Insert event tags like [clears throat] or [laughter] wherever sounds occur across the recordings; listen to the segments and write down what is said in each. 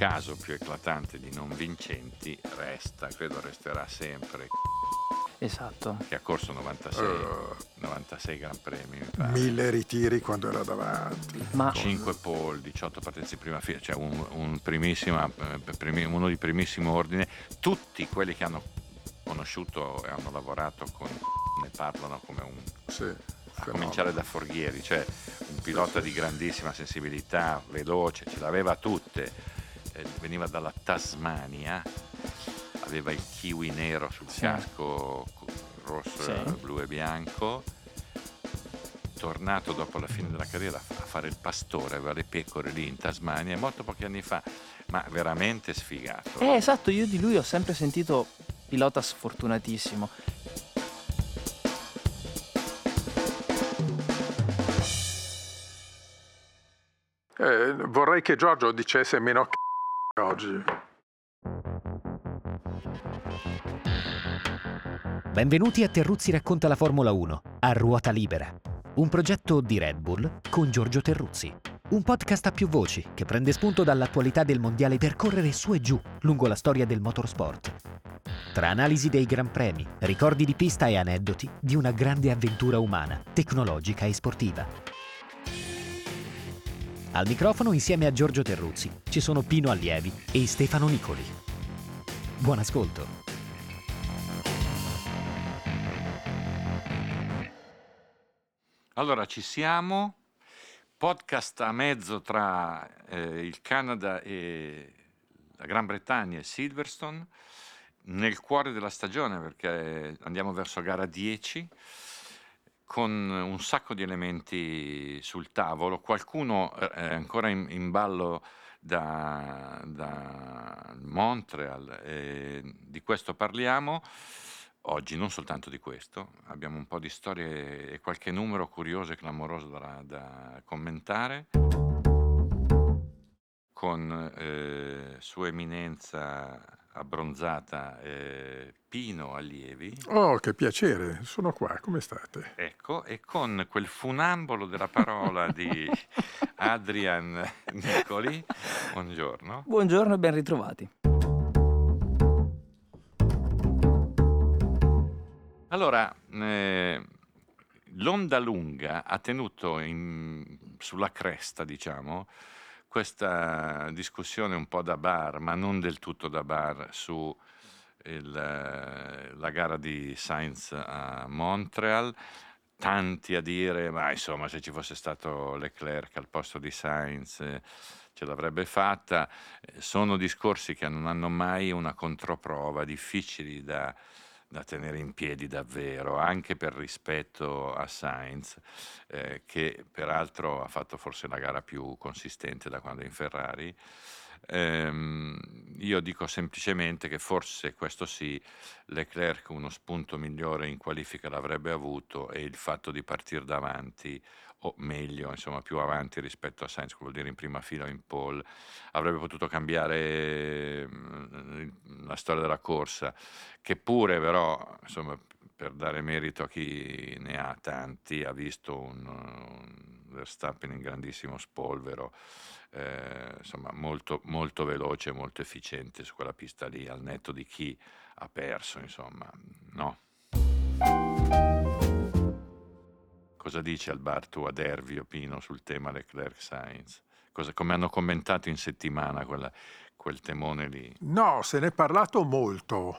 caso più eclatante di non vincenti resta, credo resterà sempre Esatto. che ha corso 96, Uh. 96 Gran Premi, mi pare. Mille ritiri quando era davanti. Ma 5 pole, 18 partenze di prima fila, cioè un, un primissima, eh, primi- uno di primissimo ordine. Tutti quelli che hanno conosciuto e hanno lavorato con ne parlano come un Sì, a cominciare da Forghieri, cioè un pilota di grandissima sensibilità, veloce, ce l'aveva tutte, eh, veniva dalla Tasmania, aveva il kiwi nero sul Sì. casco co- rosso, Sì. blu e bianco, tornato dopo la fine della carriera a fare il pastore, aveva le pecore lì in Tasmania, molto pochi anni fa, ma veramente sfigato. Eh, esatto, io di lui ho sempre sentito pilota sfortunatissimo. Eh, vorrei che Giorgio dicesse meno oggi. Benvenuti a Terruzzi racconta la Formula 1 a ruota libera. Un progetto di Red Bull con Giorgio Terruzzi. Un podcast a più voci che prende spunto dall'attualità del mondiale per correre su e giù lungo la storia del motorsport. Tra analisi dei gran premi, ricordi di pista e aneddoti di una grande avventura umana, tecnologica e sportiva. Al microfono insieme a Giorgio Terruzzi ci sono Pino Allievi e Stefano Nicoli. Buon ascolto. Allora ci siamo, podcast a mezzo tra eh, il Canada e la Gran Bretagna e Silverstone, nel cuore della stagione perché andiamo verso gara 10 con un sacco di elementi sul tavolo, qualcuno eh, ancora in, in ballo da, da Montreal, e di questo parliamo. Oggi non soltanto di questo, abbiamo un po' di storie e qualche numero curioso e clamoroso da, da commentare con eh, Sua Eminenza abbronzata eh, Pino Allievi, Oh, che piacere, sono qua, come state? ecco, e con quel funambolo della parola di [laughs] Adrian Nicoli. Buongiorno. Buongiorno e ben ritrovati. Allora, eh, l'onda lunga ha tenuto in- sulla cresta, diciamo, questa discussione un po' da bar, ma non del tutto da bar, su il, la gara di Sainz a Montreal. Tanti a dire, ma insomma, se ci fosse stato Leclerc al posto di Sainz eh, ce l'avrebbe fatta. Eh, Sono discorsi che non hanno mai una controprova, difficili da, da tenere in piedi davvero, anche per rispetto a Sainz, eh, che peraltro ha fatto forse la gara più consistente da quando è in Ferrari. Ehm, io dico semplicemente che forse questo sì, Leclerc uno spunto migliore in qualifica l'avrebbe avuto e il fatto di partire davanti, o meglio, insomma, più avanti rispetto a Sainz, vuol dire in prima fila o in pole, avrebbe potuto cambiare mm, la storia della corsa, che pure però, insomma, per dare merito a chi ne ha tanti, ha visto un, un Verstappen in grandissimo spolvero, eh, insomma, molto, molto veloce, molto efficiente su quella pista lì, al netto di chi ha perso, insomma, no? Cosa dice al bar tu a Dervio Pino sul tema Leclerc Sainz? Cosa, come hanno commentato in settimana quella- quel temone lì? No, se ne è parlato molto,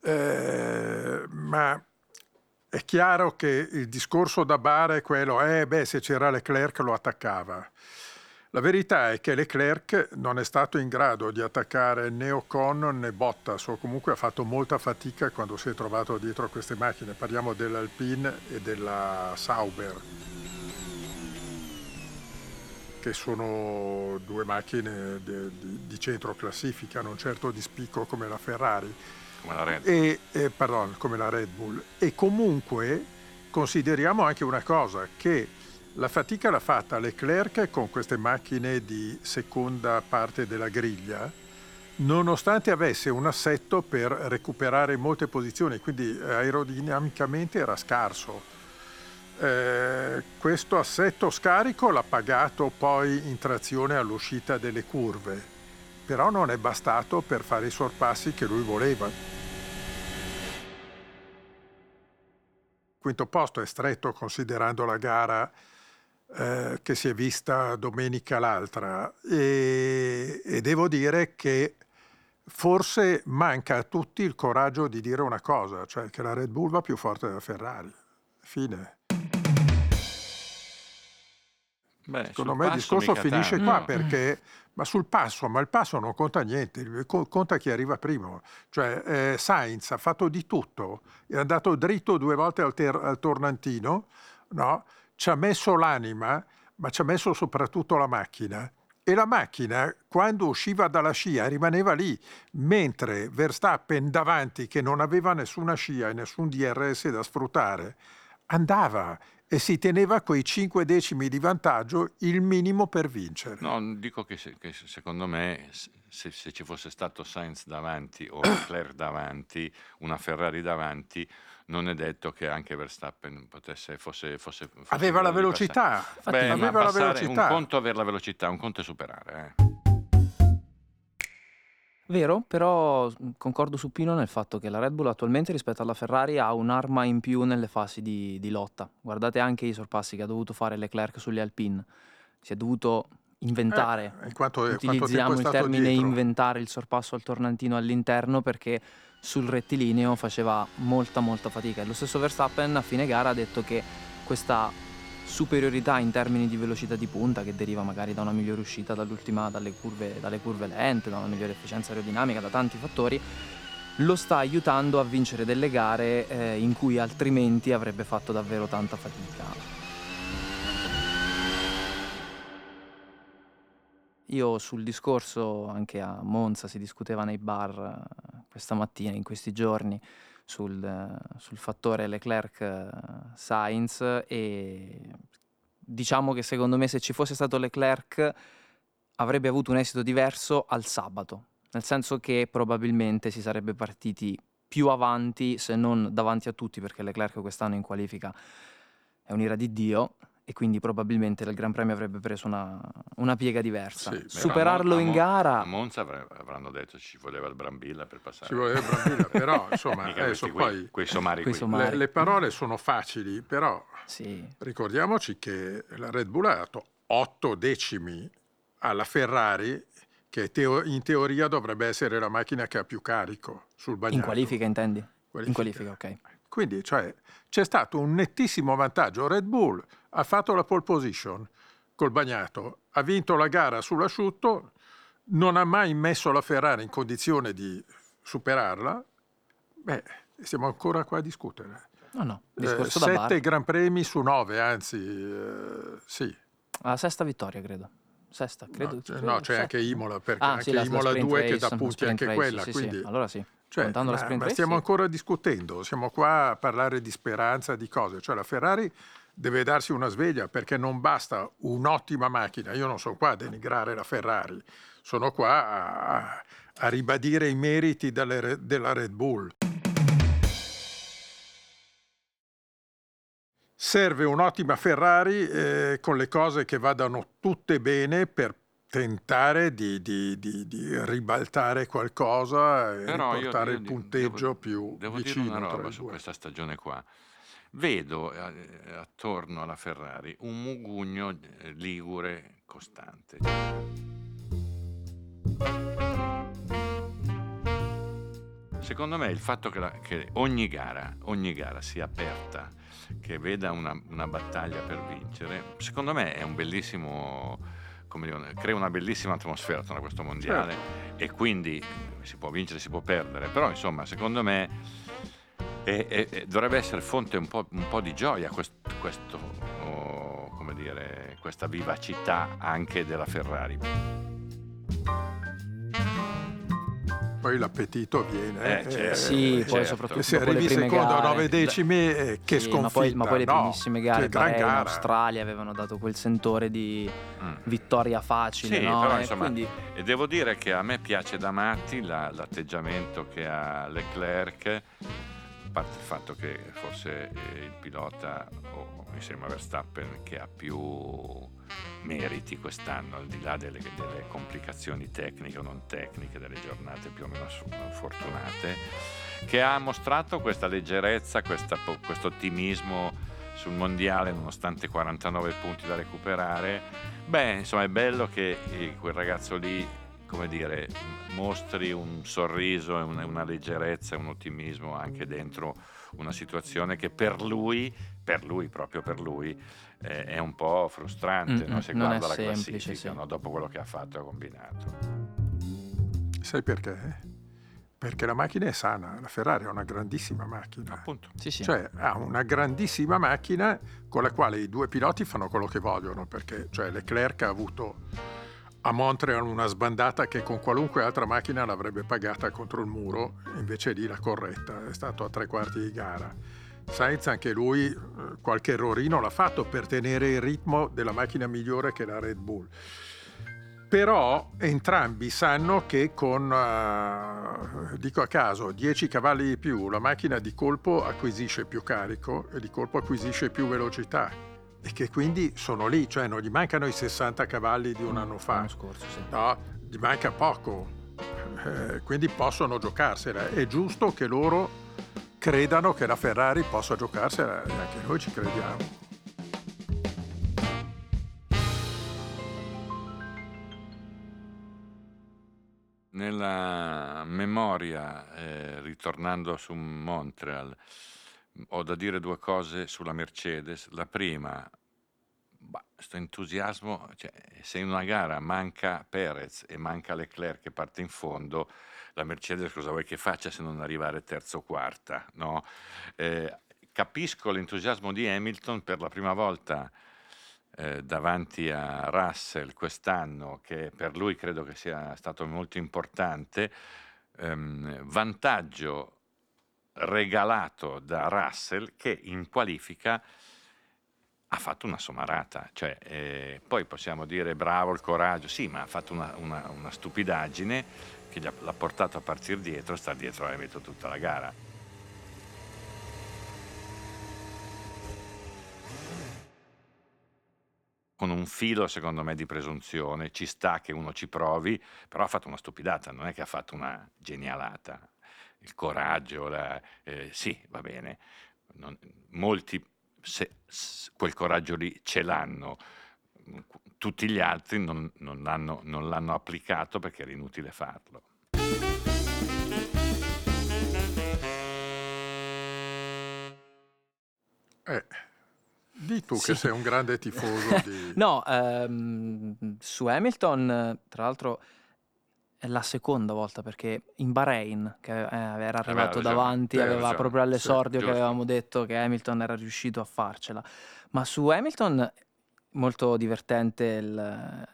Eh, ma è chiaro che il discorso da bar è quello, eh beh, se c'era Leclerc lo attaccava. La verità è che Leclerc non è stato in grado di attaccare né Ocon né Bottas, o comunque ha fatto molta fatica quando si è trovato dietro queste macchine. Parliamo dell'Alpine e della Sauber, che sono due macchine de- di, di centro classifica, non certo di spicco come la Ferrari Come la Red e, eh, pardon, come la Red Bull. E comunque consideriamo anche una cosa, che la fatica l'ha fatta Leclerc con queste macchine di seconda parte della griglia, nonostante avesse un assetto per recuperare molte posizioni, quindi aerodinamicamente era scarso. Eh, questo assetto scarico l'ha pagato poi in trazione all'uscita delle curve però non è bastato per fare i sorpassi che lui voleva. quinto posto è stretto considerando la gara eh, che si è vista domenica l'altra e, e devo dire che forse manca a tutti il coraggio di dire una cosa, cioè che la Red Bull va più forte della Ferrari. Fine. Beh, Secondo me il discorso finisce tanto. qua Mm. perché, ma sul passo, ma il passo non conta niente, co- conta chi arriva primo. Cioè eh, Sainz ha fatto di tutto, è andato dritto due volte al, ter- al tornantino, no? Ci ha messo l'anima, ma ci ha messo soprattutto la macchina. E la macchina, quando usciva dalla scia, rimaneva lì, mentre Verstappen davanti, che non aveva nessuna scia e nessun DRS da sfruttare, andava e si teneva quei 5 decimi di vantaggio, il minimo per vincere. No, dico che, se- che secondo me se, se ci fosse stato Sainz davanti o [coughs] Leclerc davanti, una Ferrari davanti, non è detto che anche Verstappen potesse, fosse, fosse, fosse Aveva la velocità, Beh, ma aveva la velocità. Un conto è avere la velocità, un conto è superare. eh. Vero, però mh, concordo su Pino nel fatto che la Red Bull attualmente rispetto alla Ferrari ha un'arma in più nelle fasi di, di lotta. Guardate anche i sorpassi che ha dovuto fare Leclerc sugli Alpine. Si è dovuto inventare, Eh, in quanto- quanto utilizziamo è il termine dietro? inventare il sorpasso al tornantino all'interno perché sul rettilineo faceva molta molta fatica. E lo stesso Verstappen a fine gara ha detto che questa superiorità in termini di velocità di punta che deriva magari da una migliore uscita dalle curve, dalle curve lente, da una migliore efficienza aerodinamica, da tanti fattori, lo sta aiutando a vincere delle gare eh, in cui altrimenti avrebbe fatto davvero tanta fatica. Io sul discorso, anche a Monza si discuteva nei bar eh, questa mattina, in questi giorni, sul, eh, sul fattore Leclerc-Sainz e diciamo che secondo me se ci fosse stato Leclerc avrebbe avuto un esito diverso al sabato, nel senso che probabilmente si sarebbe partiti più avanti se non davanti a tutti perché Leclerc quest'anno in qualifica è un'ira di Dio e quindi probabilmente il Gran Premio avrebbe preso una, una piega diversa. Sì, Superarlo A Mo- in gara A Monza avre- avranno detto ci voleva il Brambilla per passare. Ci voleva Brambilla, [laughs] però insomma adesso poi quei somari Quei somari. le, le parole sono facili, però Sì, ricordiamoci che la Red Bull ha dato 8 decimi alla Ferrari, che teo- in teoria dovrebbe essere la macchina che ha più carico sul bagnato. in qualifica intendi? Qualifica. In qualifica, ok. Quindi cioè, c'è stato un nettissimo vantaggio. Red Bull ha fatto la pole position col bagnato, ha vinto la gara sull'asciutto, non ha mai messo la Ferrari in condizione di superarla. Beh, stiamo ancora qua a discutere. No, no, Eh, discorso da sette bar. gran premi su nove, anzi, eh, sì. La sesta vittoria, credo. Sesta, credo. no, c'è, credo, no, c'è anche Imola, perché Ah, anche sì, la, la Imola sprint 2 race, che dà la punti anche race, quella. sì, quindi, sì. Allora sì, Cioè, ma race, stiamo sì. ancora discutendo, siamo qua a parlare di speranza, di cose. Cioè la Ferrari deve darsi una sveglia perché non basta un'ottima macchina. Io non sono qua a denigrare la Ferrari, sono qua a, a ribadire i meriti delle- della Red Bull. Serve un'ottima Ferrari eh, con le cose che vadano tutte bene per tentare di, di- di- di ribaltare qualcosa e Però portare il punteggio devo- più Devo vicino dire una roba su due. questa stagione qua. Vedo eh, attorno alla Ferrari un mugugno eh, ligure costante. Secondo me il fatto che, la- che ogni, gara, ogni gara sia aperta, che veda una, una battaglia per vincere, secondo me è un bellissimo, dire, crea una bellissima atmosfera attorno a questo mondiale e quindi eh, si può vincere, si può perdere, però insomma secondo me è- è- è- dovrebbe essere fonte un po', un po' di gioia quest- questo, oh, come dire, questa vivacità anche della Ferrari. Poi l'appetito viene. Eh, certo. Sì, Eh, poi certo. soprattutto se arrivi prime secondo a gare, 9 decimi, eh, che sì, sconfitta. ma poi, ma poi le no, primissime gare, Bahrain, gara. Australia avevano dato quel sentore di Mm. vittoria facile, Sì, no? però E insomma, quindi e devo dire che a me piace da matti la- l'atteggiamento che ha Leclerc, a parte il fatto che forse eh, il pilota, o insieme a Verstappen, che ha più meriti quest'anno, al di là delle, delle complicazioni tecniche o non tecniche, delle giornate più o meno fortunate, che ha mostrato questa leggerezza, questo ottimismo sul mondiale nonostante 49 punti da recuperare. Beh, insomma è bello che eh, quel ragazzo lì, come dire, mostri un sorriso e una, leggerezza e un ottimismo anche dentro una situazione che per lui, per lui, proprio per lui, eh, è un po' frustrante, mm, no? se guarda la semplice, classifica, sì. no? dopo quello che ha fatto e ha combinato. Sai perché? Perché la macchina è sana, la Ferrari è una grandissima macchina. Appunto. Sì, sì. Cioè ha una grandissima macchina con la quale i due piloti fanno quello che vogliono, perché cioè, Leclerc ha avuto a Montreal una sbandata che con qualunque altra macchina l'avrebbe pagata contro il muro, invece lì l'ha corretta, è stato a tre quarti di gara. Sainz anche lui eh, qualche errorino l'ha fatto per tenere il ritmo della macchina migliore che la Red Bull però entrambi sanno che con, uh, dico a caso, 10 cavalli di più la macchina di colpo acquisisce più carico e di colpo acquisisce più velocità e che quindi sono lì, cioè non gli mancano i 60 cavalli di un mm, anno fa. L'anno scorso, sì. No, gli manca poco, eh, quindi possono giocarsela. È giusto che loro credano che la Ferrari possa giocarsela e anche noi ci crediamo. Nella memoria, eh, ritornando su Montreal, ho da dire due cose sulla Mercedes. La prima, questo entusiasmo, cioè, se in una gara manca Perez e manca Leclerc che parte in fondo, la Mercedes cosa vuoi che faccia se non arrivare terzo o quarta? No? Eh, capisco l'entusiasmo di Hamilton per la prima volta eh, davanti a Russell quest'anno, che per lui credo che sia stato molto importante, ehm, vantaggio regalato da Russell che in qualifica ha fatto una somarata, cioè, eh, poi possiamo dire bravo il coraggio, sì, ma ha fatto una, una, una stupidaggine che l'ha portato a partire dietro, sta dietro Hamilton tutta la gara. con un filo secondo me di presunzione, ci sta che uno ci provi, però ha fatto una stupidata, non è che ha fatto una genialata. Il coraggio, la, eh, sì, va bene, non, molti se, se, quel coraggio lì ce l'hanno, tutti gli altri non, non, l'hanno, non l'hanno applicato perché era inutile farlo. Eh, Di tu sì. che sei un grande tifoso di... [laughs] no, ehm, su Hamilton, tra l'altro, è la seconda volta perché in Bahrain, che eh, era arrivato aveva davanti, ragione, aveva ragione. proprio all'esordio sì, che avevamo detto che Hamilton era riuscito a farcela. Ma su Hamilton, molto divertente il,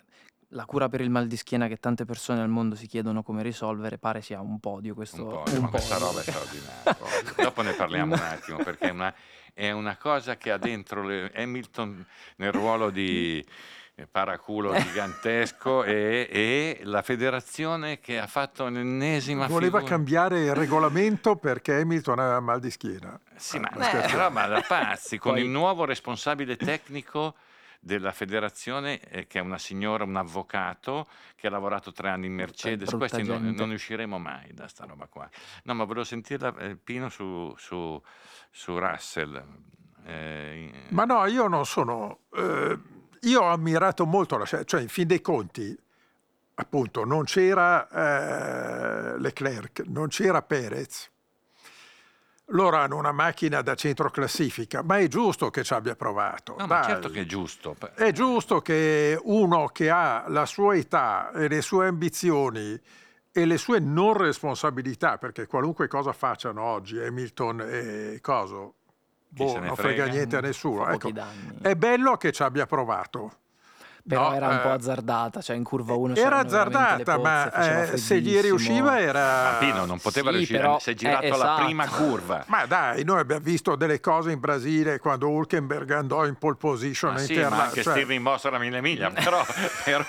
la cura per il mal di schiena che tante persone al mondo si chiedono come risolvere, pare sia un podio questo. Un podio, un ma podio. questa roba è straordinaria. Dopo ne parliamo un attimo perché è una è una cosa che ha dentro le, Hamilton nel ruolo di paraculo gigantesco e, e, la federazione che ha fatto l'ennesima voleva figura. cambiare il regolamento perché Hamilton aveva mal di schiena sì ma, eh, però ma da pazzi con Poi... il nuovo responsabile tecnico della federazione, eh, che è una signora, un avvocato, che ha lavorato tre anni in Mercedes. Questi non, non, usciremo mai da sta roba qua. No, ma volevo sentirla, eh, Pino, su, su, su Russell. Eh, ma no, io non sono... Eh, io ho ammirato molto la cioè in fin dei conti, appunto, non c'era eh, Leclerc, non c'era Perez, loro hanno una macchina da centro classifica, ma è giusto che ci abbia provato. No, certo che è giusto. È giusto che uno che ha la sua età e le sue ambizioni e le sue non responsabilità, perché qualunque cosa facciano oggi Hamilton e Coso, boh, non frega, frega niente a nessuno. Ecco, è bello che ci abbia provato. Però No, era un po' eh, azzardata, cioè in curva 1 Era azzardata, ma eh, se gli riusciva era... Ma Pino non poteva Sì, riuscire, però- si è girato eh, alla esatto. prima curva. Ma dai, noi abbiamo visto delle cose in Brasile quando Hulkenberg andò in pole position Ma in sì, terra, ma anche cioè- Stirling Moss era mille miglia, però, [laughs] però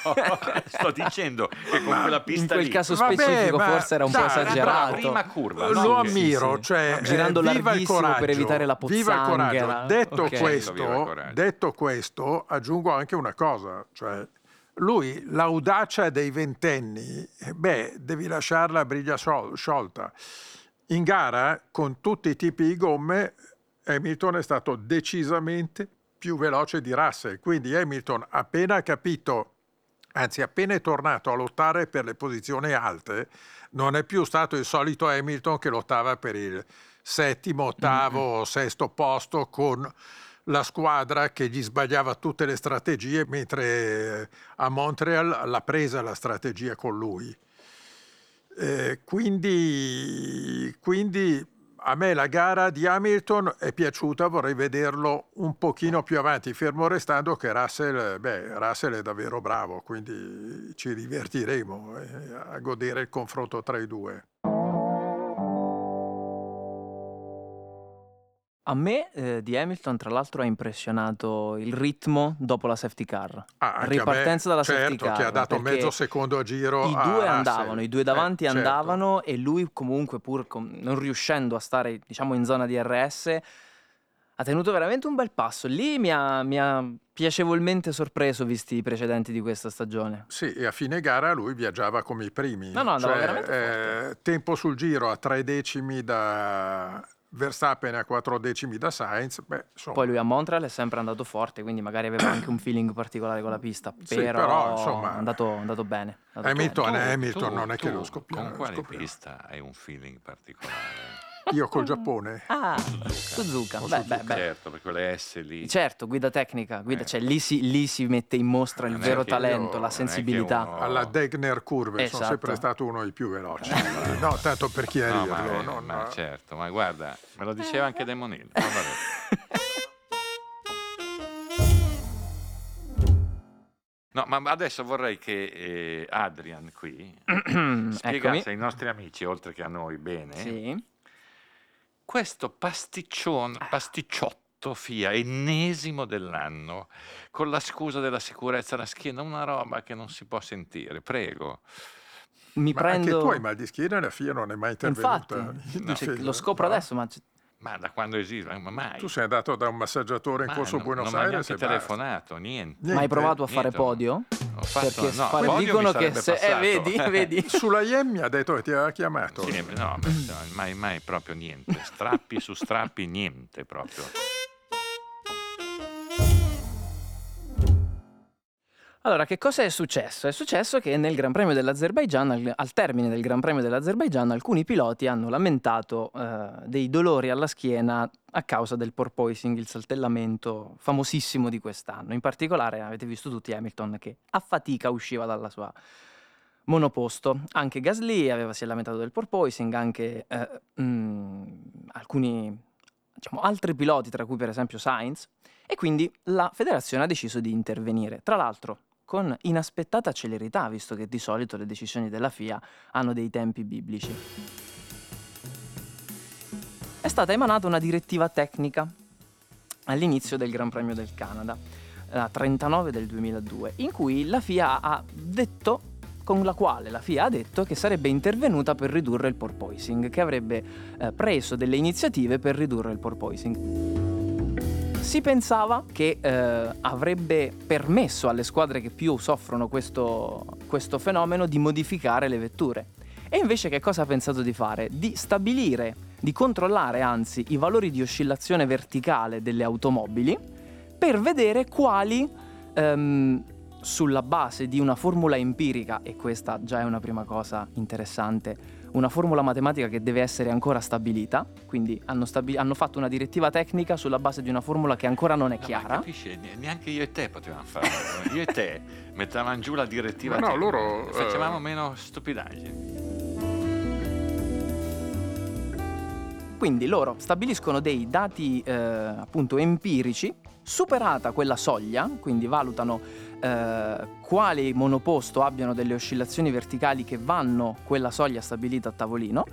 sto dicendo che con quella In pista quel lì caso Vabbè, specifico ma forse era un po' dai, era esagerato. la prima curva, Lo no? Che- ammiro, sì. cioè Girando eh, viva il larghissimo per coraggio, evitare la Viva il coraggio. pozzanghera. Detto. Viva il questo, coraggio. detto questo, aggiungo anche una cosa, cioè lui l'audacia dei ventenni, eh, beh, devi lasciarla a briglia sciol- sciolta. In gara, con tutti i tipi di gomme, Hamilton è stato decisamente più veloce di Russell, quindi Hamilton appena capito anzi appena è tornato a lottare per le posizioni alte, non è più stato il solito Hamilton che lottava per il settimo, ottavo o sesto posto con la squadra che gli sbagliava tutte le strategie, mentre eh, a Montreal l'ha presa la strategia con lui. Eh, quindi, quindi a me la gara di Hamilton è piaciuta, vorrei vederlo un pochino più avanti, fermo restando che Russell, beh, Russell è davvero bravo, quindi ci divertiremo eh, a godere il confronto tra i due. A me eh, di Hamilton tra l'altro ha impressionato il ritmo dopo la safety car. Ah, anche a me, Ripartenza dalla safety certo, car. che ha dato mezzo secondo a giro I due andavano, i due davanti Eh, certo. andavano e lui comunque pur com- non riuscendo a stare diciamo in zona di RS ha tenuto veramente un bel passo. Lì mi ha, mi ha piacevolmente sorpreso visti i precedenti di questa stagione. Sì, e a fine gara lui viaggiava come i primi. No, no, andava Cioè, veramente eh, tempo sul giro a tre decimi da Verstappen a quattro decimi da Sainz. Beh, Poi lui a Montreal è sempre andato forte, quindi magari aveva anche un feeling particolare con la pista. Sì, Però, però, insomma, è andato, è andato bene. è andato Hamilton, bene. Tu- Hamilton tu- non è che tu lo scoppia- Con quale scoppia. pista hai un feeling particolare? Io col Giappone. Ah, Suzuka. Con Beh, Suzuka. beh, beh. Certo, per quelle S lì. Certo, guida tecnica, guida, Eh. cioè lì si, lì si mette in mostra il vero talento, io- la sensibilità. uno- Alla Degner Curve sono Esatto. sempre stato uno dei più veloci. [laughs] no, tanto per No, chiarirlo. ma, eh, non- ma certo, ma guarda, me lo diceva anche Demonillo. ma vabbè. No, ma adesso vorrei che eh, Adrian qui [clears throat] spiegasse Eccomi. ai nostri amici, oltre che a noi, bene, Sì. Questo pasticcione, pasticciotto FIA ennesimo dell'anno, con la scusa della sicurezza alla schiena, una roba che non si può sentire, prego. Mi Ma prendo... anche tu hai mal di schiena e la FIA non è mai intervenuta. Infatti, in cioè, difesa, lo scopro no? adesso, ma Ma da quando esiste? Ma mai. Tu sei andato da un massaggiatore in Ma corso non- Buenos non Aires e basta. telefonato, niente. ma hai Niente. provato a fare niente. podio? Ho fatto, Perché no, podio dicono che se... Eh, vedi, [laughs] vedi? [laughs] Sulla IEM mi ha detto che ti aveva chiamato. Sì, no, mai, mai proprio niente. Strappi su strappi, niente proprio. Allora, che cosa è successo? È successo che nel Gran Premio dell'Azerbaigian, al, al termine del Gran Premio dell'Azerbaigian, alcuni piloti hanno lamentato eh, dei dolori alla schiena a causa del porpoising, il saltellamento famosissimo di quest'anno. In particolare avete visto tutti Hamilton che a fatica usciva dalla sua monoposto. Anche Gasly aveva, si è lamentato del porpoising, anche eh, mm, alcuni diciamo, altri piloti, tra cui per esempio Sainz, e quindi la federazione ha deciso di intervenire. Tra l'altro con inaspettata celerità, visto che di solito le decisioni della FIA hanno dei tempi biblici. È stata emanata una direttiva tecnica all'inizio del Gran Premio del Canada, la 39 del 2002, in cui la FIA ha detto con la quale la FIA ha detto che sarebbe intervenuta per ridurre il porpoising, che avrebbe eh, preso delle iniziative per ridurre il porpoising. Si pensava che eh, avrebbe permesso alle squadre che più soffrono questo, questo fenomeno di modificare le vetture. E invece che cosa ha pensato di fare? Di stabilire, di controllare anzi i valori di oscillazione verticale delle automobili per vedere quali, ehm, sulla base di una formula empirica, e questa già è una prima cosa interessante, una formula matematica che deve essere ancora stabilita, quindi hanno, stabi- hanno fatto una direttiva tecnica sulla base di una formula che ancora non è No, ma chiara. capisci? Ne- Neanche io e te potevamo farlo. io e te [laughs] mettevamo giù la direttiva. No, tecnica, loro, Facevamo eh, meno stupidaggini. Quindi loro stabiliscono dei dati eh, appunto empirici, superata quella soglia, quindi valutano eh, quali monoposto abbiano delle oscillazioni verticali che vanno quella soglia stabilita a tavolino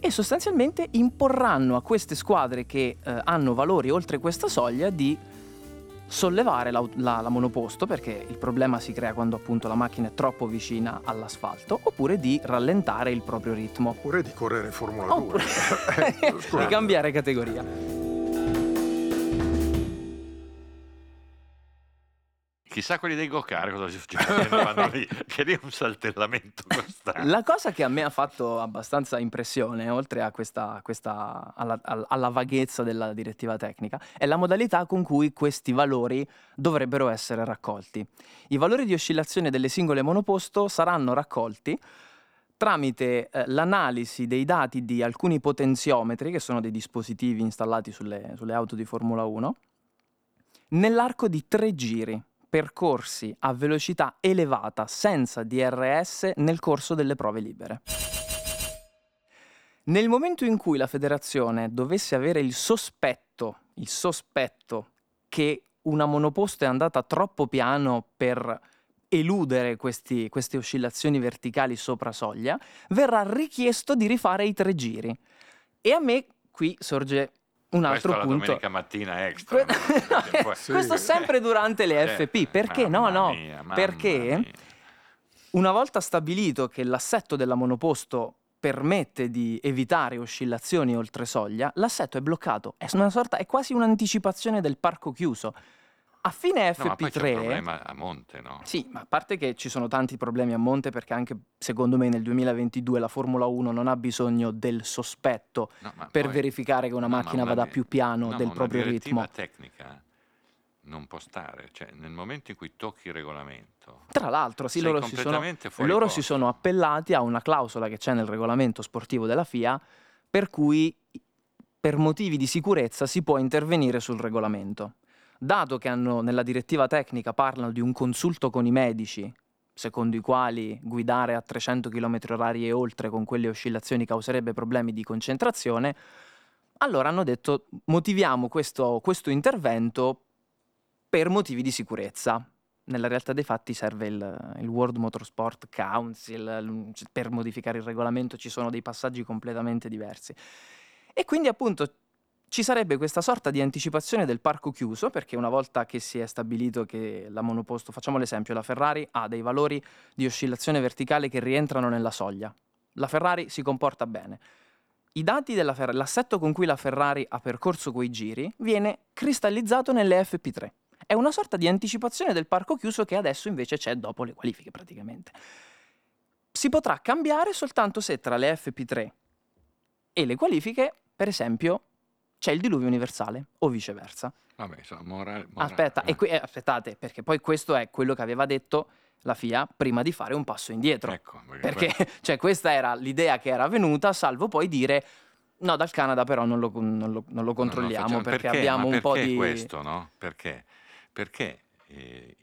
e sostanzialmente imporranno a queste squadre che eh, hanno valori oltre questa soglia di sollevare la, la, la, monoposto perché il problema si crea quando appunto la macchina è troppo vicina all'asfalto oppure di rallentare il proprio ritmo. Oppure di correre Formula oppure... 2 [laughs] di cambiare categoria Chissà quelli dei go-kart cosa succedevano lì, [laughs] che lì è un saltellamento costante. La cosa che a me ha fatto abbastanza impressione, oltre a questa, questa alla, alla, vaghezza della direttiva tecnica, è la modalità con cui questi valori dovrebbero essere raccolti. I valori di oscillazione delle singole monoposto saranno raccolti tramite eh, l'analisi dei dati di alcuni potenziometri, che sono dei dispositivi installati sulle, sulle auto di Formula 1, nell'arco di tre giri percorsi a velocità elevata senza DRS nel corso delle prove libere. Nel momento in cui la federazione dovesse avere il sospetto, il sospetto che una monoposto è andata troppo piano per eludere questi, queste oscillazioni verticali sopra soglia, verrà richiesto di rifare i tre giri. E a me qui sorge un altro questo punto. domenica mattina extra. No, [laughs] sì. Questo sempre durante le FP. Perché? No, no. Mia, perché mia. una volta stabilito che l'assetto della monoposto permette di evitare oscillazioni oltre soglia, l'assetto è bloccato. È, una sorta, è quasi un'anticipazione del parco chiuso. A fine FP3... No, ma poi c'è un problema a monte, no? Sì, ma a parte che ci sono tanti problemi a monte perché anche secondo me nel 2022 la Formula 1 non ha bisogno del sospetto no, per poi, verificare che una no, macchina vada più piano del proprio ritmo. La tecnica non può stare, cioè nel momento in cui tocchi il regolamento. Tra l'altro, sì, loro, si sono, loro si sono appellati a una clausola che c'è nel regolamento sportivo della FIA per cui per motivi di sicurezza si può intervenire sul regolamento dato che hanno, nella direttiva tecnica parlano di un consulto con i medici, secondo i quali guidare a 300 km h e oltre con quelle oscillazioni causerebbe problemi di concentrazione, allora hanno detto motiviamo questo, questo intervento per motivi di sicurezza. Nella realtà dei fatti serve il, il, World Motorsport Council, per modificare il regolamento ci sono dei passaggi completamente diversi. E quindi appunto ci sarebbe questa sorta di anticipazione del parco chiuso, perché una volta che si è stabilito che la monoposto, facciamo l'esempio, la Ferrari ha dei valori di oscillazione verticale che rientrano nella soglia. La Ferrari si comporta bene. I dati della Ferrari, l'assetto con cui la Ferrari ha percorso quei giri viene cristallizzato nelle FP3. È una sorta di anticipazione del parco chiuso che adesso invece c'è dopo le qualifiche praticamente. Si potrà cambiare soltanto se tra le FP3 e le qualifiche, per esempio, c'è il diluvio universale o viceversa. Vabbè, insomma, morale, morale. Aspetta, eh. qui, eh, aspettate, perché poi questo è quello che aveva detto la FIA prima di fare un passo indietro. Ecco, perché, perché [laughs] cioè, questa era l'idea che era venuta, salvo poi dire no, dal Canada però non lo, non lo, non lo controlliamo non perché, perché, abbiamo un po' di... questo, no? Perché? Perché eh,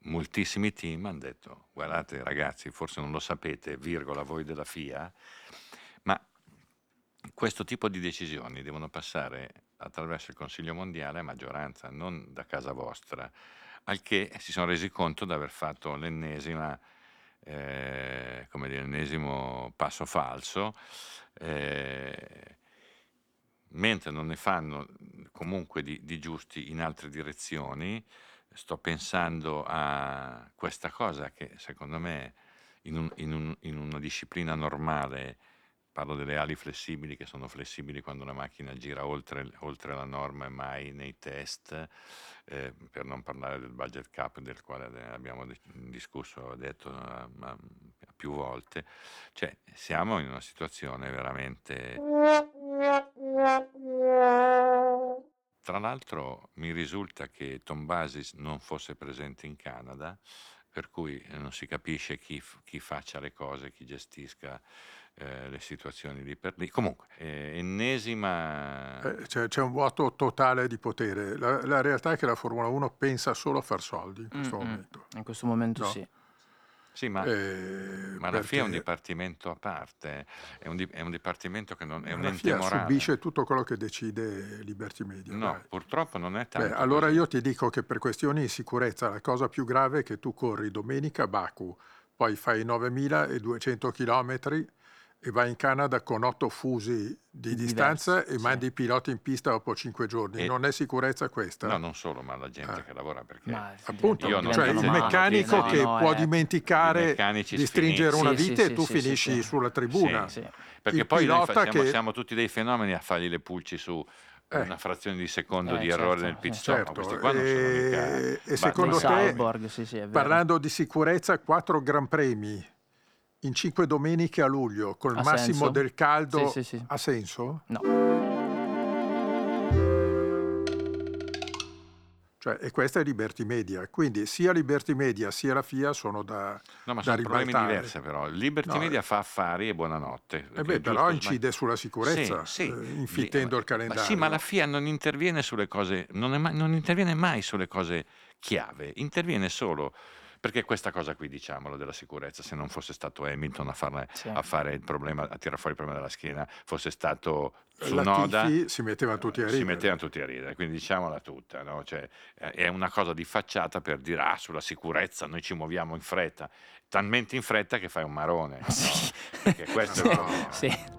moltissimi team hanno detto guardate ragazzi, forse non lo sapete, virgola, voi della FIA, questo tipo di decisioni devono passare attraverso il Consiglio mondiale a maggioranza, non da casa vostra, al che si sono resi conto di aver fatto l'ennesima, eh, come dire, l'ennesimo passo falso, eh, mentre non ne fanno comunque di, di giusti in altre direzioni. Sto pensando a questa cosa che secondo me in, un, in, un, in una disciplina normale Parlo delle ali flessibili che sono flessibili quando la macchina gira oltre, oltre la norma e mai nei test, eh, per non parlare del budget cap del quale abbiamo discusso, detto uh, uh, più volte. Cioè, siamo in una situazione veramente... Tra l'altro mi risulta che Tom Basis non fosse presente in Canada, per cui non si capisce chi, chi faccia le cose, chi gestisca eh, le situazioni lì per lì. Comunque, eh, ennesima... Eh, c'è, c'è, un vuoto totale di potere. La, la, realtà è che la Formula 1 pensa solo a far soldi in questo mm-hmm. momento. In questo momento no? sì. Sì, ma, eh, ma la FIA è un dipartimento a parte, è un, di- è un dipartimento che non è un la ente FIA morale. subisce tutto quello che decide Liberty Media. No, dai. purtroppo non è Beh, tanto allora così. io ti dico che per questioni di sicurezza la cosa più grave è che tu corri domenica a Baku, poi fai 9200 km e vai in Canada con otto fusi di Diversi, distanza e sì. mandi i piloti in pista dopo cinque giorni. E- Non è sicurezza questa? No, non solo, ma la gente Eh. che lavora perché... Ma Appunto, Io non cioè il meccanico no, che no, può eh. Dimenticare di stringere sfiniti. una Sì, vite sì, e tu sì, sì, finisci sì. sulla tribuna. Sì. Perché Il poi noi fa- pilota siamo, che- siamo tutti dei fenomeni a fargli le pulci su Eh. una frazione di secondo Eh, di certo, errore nel pit eh. stop. ma Certo, questi qua non sono mica... e, e secondo no, te, cyborg, sì, sì, è vero. parlando di sicurezza, quattro gran premi in cinque domeniche a luglio, col Ha massimo senso? del caldo, Sì, sì, sì. ha senso? No. Cioè, e questa è Liberty Media, quindi sia Liberty Media sia la FIA sono da, No, ma da sono problemi ribaltare. diversi però. Liberty No, Media eh. fa affari e buonanotte. Eh beh, però giusto incide sulla sicurezza, Sì, sì. eh, infittendo Lì- il calendario. Ma sì, ma la FIA non interviene sulle cose, non, è mai- non interviene mai sulle cose chiave, interviene solo perché questa cosa qui, diciamolo, della sicurezza, se non fosse stato Hamilton a, farla- Sì. a fare il problema, a tirare fuori il problema della schiena, fosse stato Tsunoda, Latifi si metteva tutti a ridere. si mettevano tutti a ridere, quindi diciamola tutta, no? Cioè, è una cosa di facciata per dire ah, sulla sicurezza noi ci muoviamo in fretta, talmente in fretta che fai un marone. no? [laughs] Sì. Perché questo è No. proprio- Sì.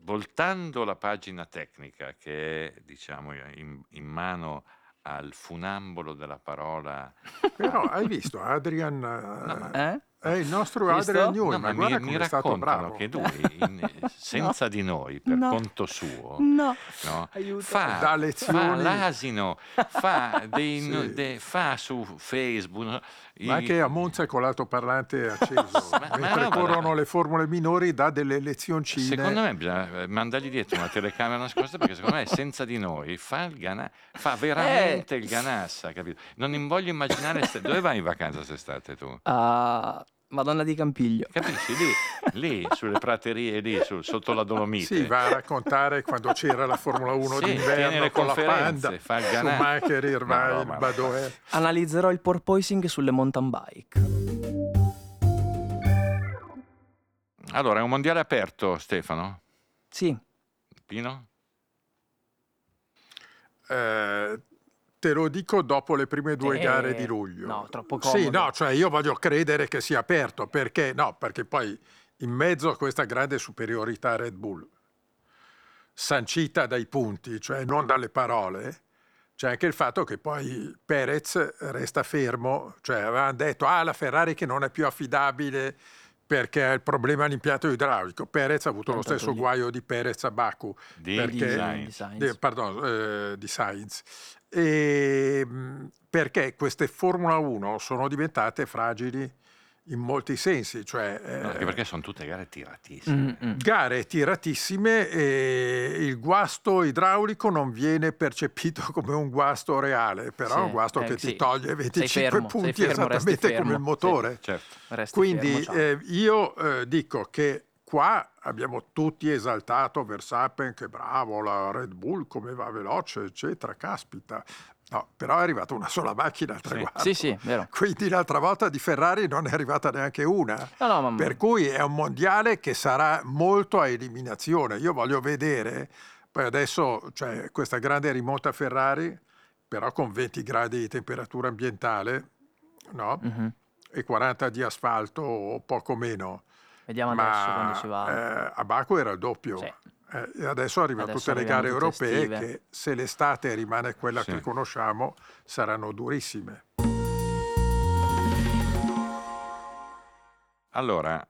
Voltando la pagina tecnica che è diciamo in, in mano al funambolo della parola Però hai visto, Adrian ma- eh, Eh? è il nostro Visto? Adrian No, Newey, ma mi, mi è stato raccontano bravo. che lui, [laughs] in- senza di noi, per No. conto suo, No. no, fa, Dà fa lezioni. l'asino, fa, dei, [laughs] Sì. no- de- fa su Facebook. Ma anche a Monza con l'altoparlante acceso, [laughs] Ma- mentre no, ma- corrono le formule minori, dà delle lezioncine. Secondo me bisogna eh, mandargli dietro una telecamera nascosta perché secondo me senza di noi fa, il gana- fa veramente Eh. il ganassa, capito? Non voglio immaginare ste- dove vai in vacanza quest'estate tu? Ah, Madonna di Campiglio. Capisci? Lì, lì sulle praterie, lì su- sotto la Dolomite. Sì, va a raccontare quando c'era la Formula 1 Sì, d'inverno con la Panda, fa il. Schumacher, Ma Irvine, no, ma- Badoer. Analizzerò il porpoising sulle mountain bike. Allora, è un mondiale aperto, Stefano? Sì, Pino? Eh, te lo dico dopo le prime due Eh, gare di luglio. no, troppo Sì, comodo. no, cioè io voglio credere che sia aperto, perché no, perché poi in mezzo a questa grande superiorità Red Bull, sancita dai punti, cioè non dalle parole, c'è anche il fatto che poi Perez resta fermo, cioè avevano detto ah la Ferrari che non è più affidabile perché ha il problema all'impianto idraulico. Perez ha avuto lo stesso lì. guaio di Perez a Baku, Di perché, design. di Sainz. di- pardon, eh, di Sainz. E, mh, perché queste Formula 1 sono diventate fragili in molti sensi, cioè eh, No, anche perché sono tutte gare tiratissime. Mm, mm. gare tiratissime e il guasto idraulico non viene percepito [laughs] come un guasto reale, però Sì, è un guasto eh, che ti sì. toglie Sei 25 fermo, punti fermo, esattamente come il motore. Certo. Resti Quindi fermo, eh, io eh, dico che qua abbiamo tutti esaltato Verstappen, che bravo, la Red Bull come va veloce, eccetera, caspita. No, però è arrivata una sola macchina al traguardo. Sì, sì, vero. Quindi l'altra volta di Ferrari non è arrivata neanche una. No, no, Per cui è un mondiale che sarà molto a eliminazione. Io voglio vedere, poi adesso c'è questa grande rimonta Ferrari, però con 20 gradi di temperatura ambientale, no? Mhm. E 40 di asfalto o poco meno. Vediamo Ma adesso quando si va. eh, a Baku era il doppio. Sì. Eh, e adesso arrivano Adesso tutte le gare europee estive. che se l'estate rimane quella Sì. che conosciamo saranno durissime. Allora,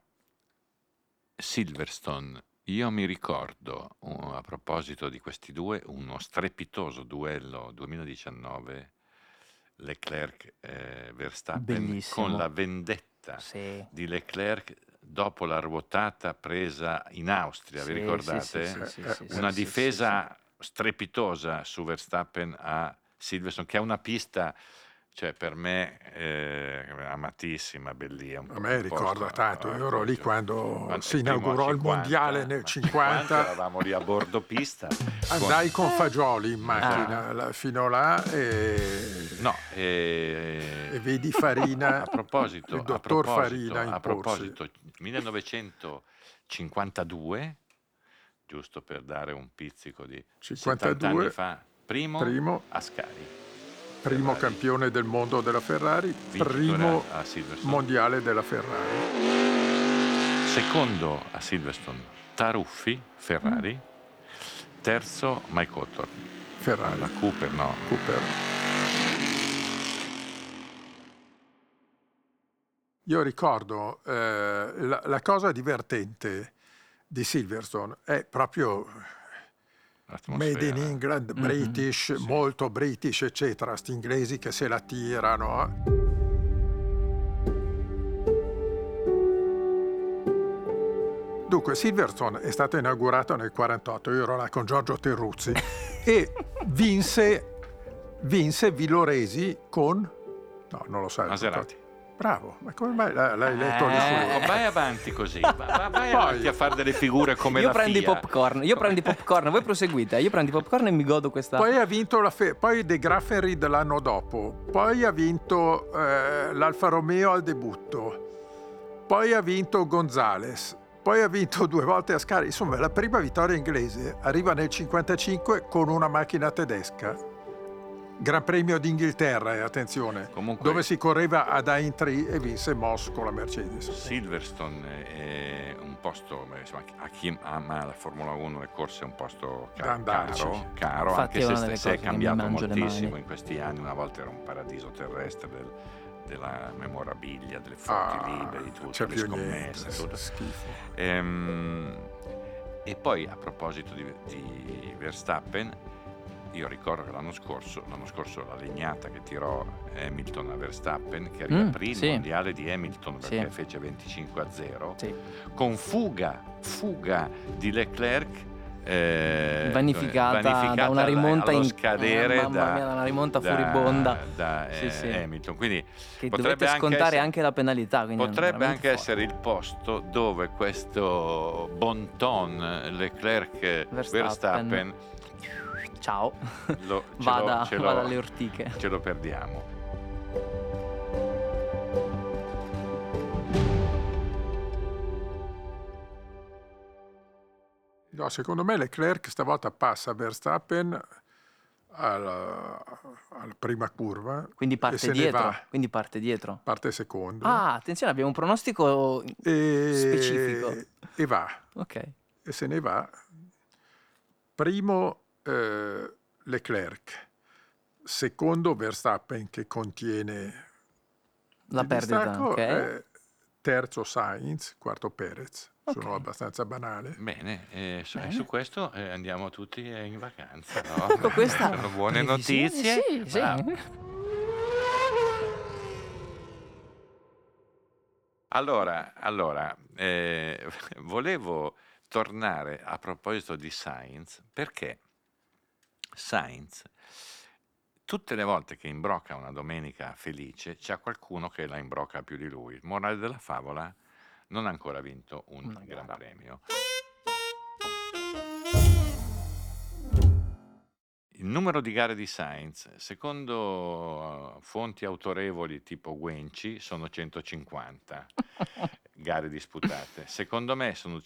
Silverstone, io mi ricordo, uh, a proposito di questi due, uno strepitoso duello 2019 Leclerc-Verstappen Bellissimo. con la vendetta Sì. di Leclerc dopo la ruotata presa in Austria, Sì, vi ricordate? sì, sì, Una difesa strepitosa su Verstappen a Silverstone, che è una pista, cioè per me eh, amatissima, bellissima. A me ricorda tanto, io ero lì quando si inaugurò il 50, mondiale nel 50. Eravamo lì a bordo pista. Andai con Fagioli in macchina la- fino là e, No, eh, e vedi Farina, a proposito, il a dottor proposito, Farina a in porsi. proposito, 1952, giusto per dare un pizzico di 70 anni 52, fa, primo, primo, Ascari, primo campione del mondo della Ferrari, primo mondiale della Ferrari. secondo a Silverstone, Taruffi, Ferrari, terzo Mike Hawthorne, Ferrari, la Cooper no, Cooper. Io ricordo eh, la, la cosa divertente di Silverstone è proprio l'atmosfera. Made in England, Mhm, British, sì. molto British, eccetera, sti inglesi che se la tirano. Dunque, Silverstone è stato inaugurato nel 48, io ero là con Giorgio Terruzzi e [laughs] vinse, vinse Villoresi con... No, non lo sai. Maserati. Bravo, ma come mai l'hai letto Eh. Oh, vai avanti così, va- va- vai Poi- avanti a fare delle figure come io la prendo i FIA. popcorn, io prendo i popcorn, voi proseguite, io prendo i popcorn e mi godo questa... Poi ha vinto la Fe- poi De Graffenried l'anno dopo, poi ha vinto eh, l'Alfa Romeo al debutto, poi ha vinto Gonzales, poi ha vinto due volte Ascari. Insomma, la prima vittoria inglese arriva nel 55 con una macchina tedesca. Gran Premio d'Inghilterra, eh, attenzione, Comunque- dove si correva ad Aintree e vinse Moss con la Mercedes. Silverstone è un posto, insomma, a chi ama la Formula 1 le corse è un posto ca- andarci. caro, caro Infatti anche se delle si è cambiato moltissimo in questi anni, una volta era un paradiso terrestre del- della memorabilia, delle foto Ah, libere, di tutto, c'è le più scommesse, niente, tutto. schifo. Ehm, e poi a proposito di, di Verstappen, io ricordo che l'anno scorso, l'anno scorso la legnata che tirò Hamilton a Verstappen, che Mm, riaprì sì. il mondiale di Hamilton perché Sì. fece 25 a 0, Sì. con fuga, fuga di Leclerc. eh, Vanificata, da una rimonta in- scadere eh, da, mia, una rimonta da- furibonda. da, Sì, eh, sì. Hamilton. Quindi Che potrebbe anche scontare essere- anche la penalità. Potrebbe anche forte. essere il posto dove questo bon ton Leclerc Verstappen. Verstappen, Ciao, lo, ce, vada, lo, ce, lo, vada alle ortiche. ce lo perdiamo. No, secondo me Leclerc stavolta passa Verstappen alla, alla prima curva Quindi parte dietro. Quindi parte dietro. parte secondo Ah, attenzione, abbiamo un pronostico e, specifico. e va Ok. e se ne va. Primo eh, Leclerc, secondo Verstappen che contiene La perdita, distacco, ok. eh, terzo Sainz, quarto Perez. Sono Ok. abbastanza banale. Bene, e su, Bene. su questo eh, andiamo tutti in vacanza. [laughs] No? Con questa Sono buone previsione, notizie. Sì, sì. Allora, allora eh, [laughs] volevo tornare a proposito di Sainz, perché Sainz, tutte le volte che imbrocca una domenica felice, c'è qualcuno che la imbrocca più di lui. Morale della favola, non ha ancora vinto un Una gran gara. premio. Il numero di gare di Sainz, secondo uh, fonti autorevoli tipo Guenci, sono 150 [laughs] gare disputate. Secondo me sono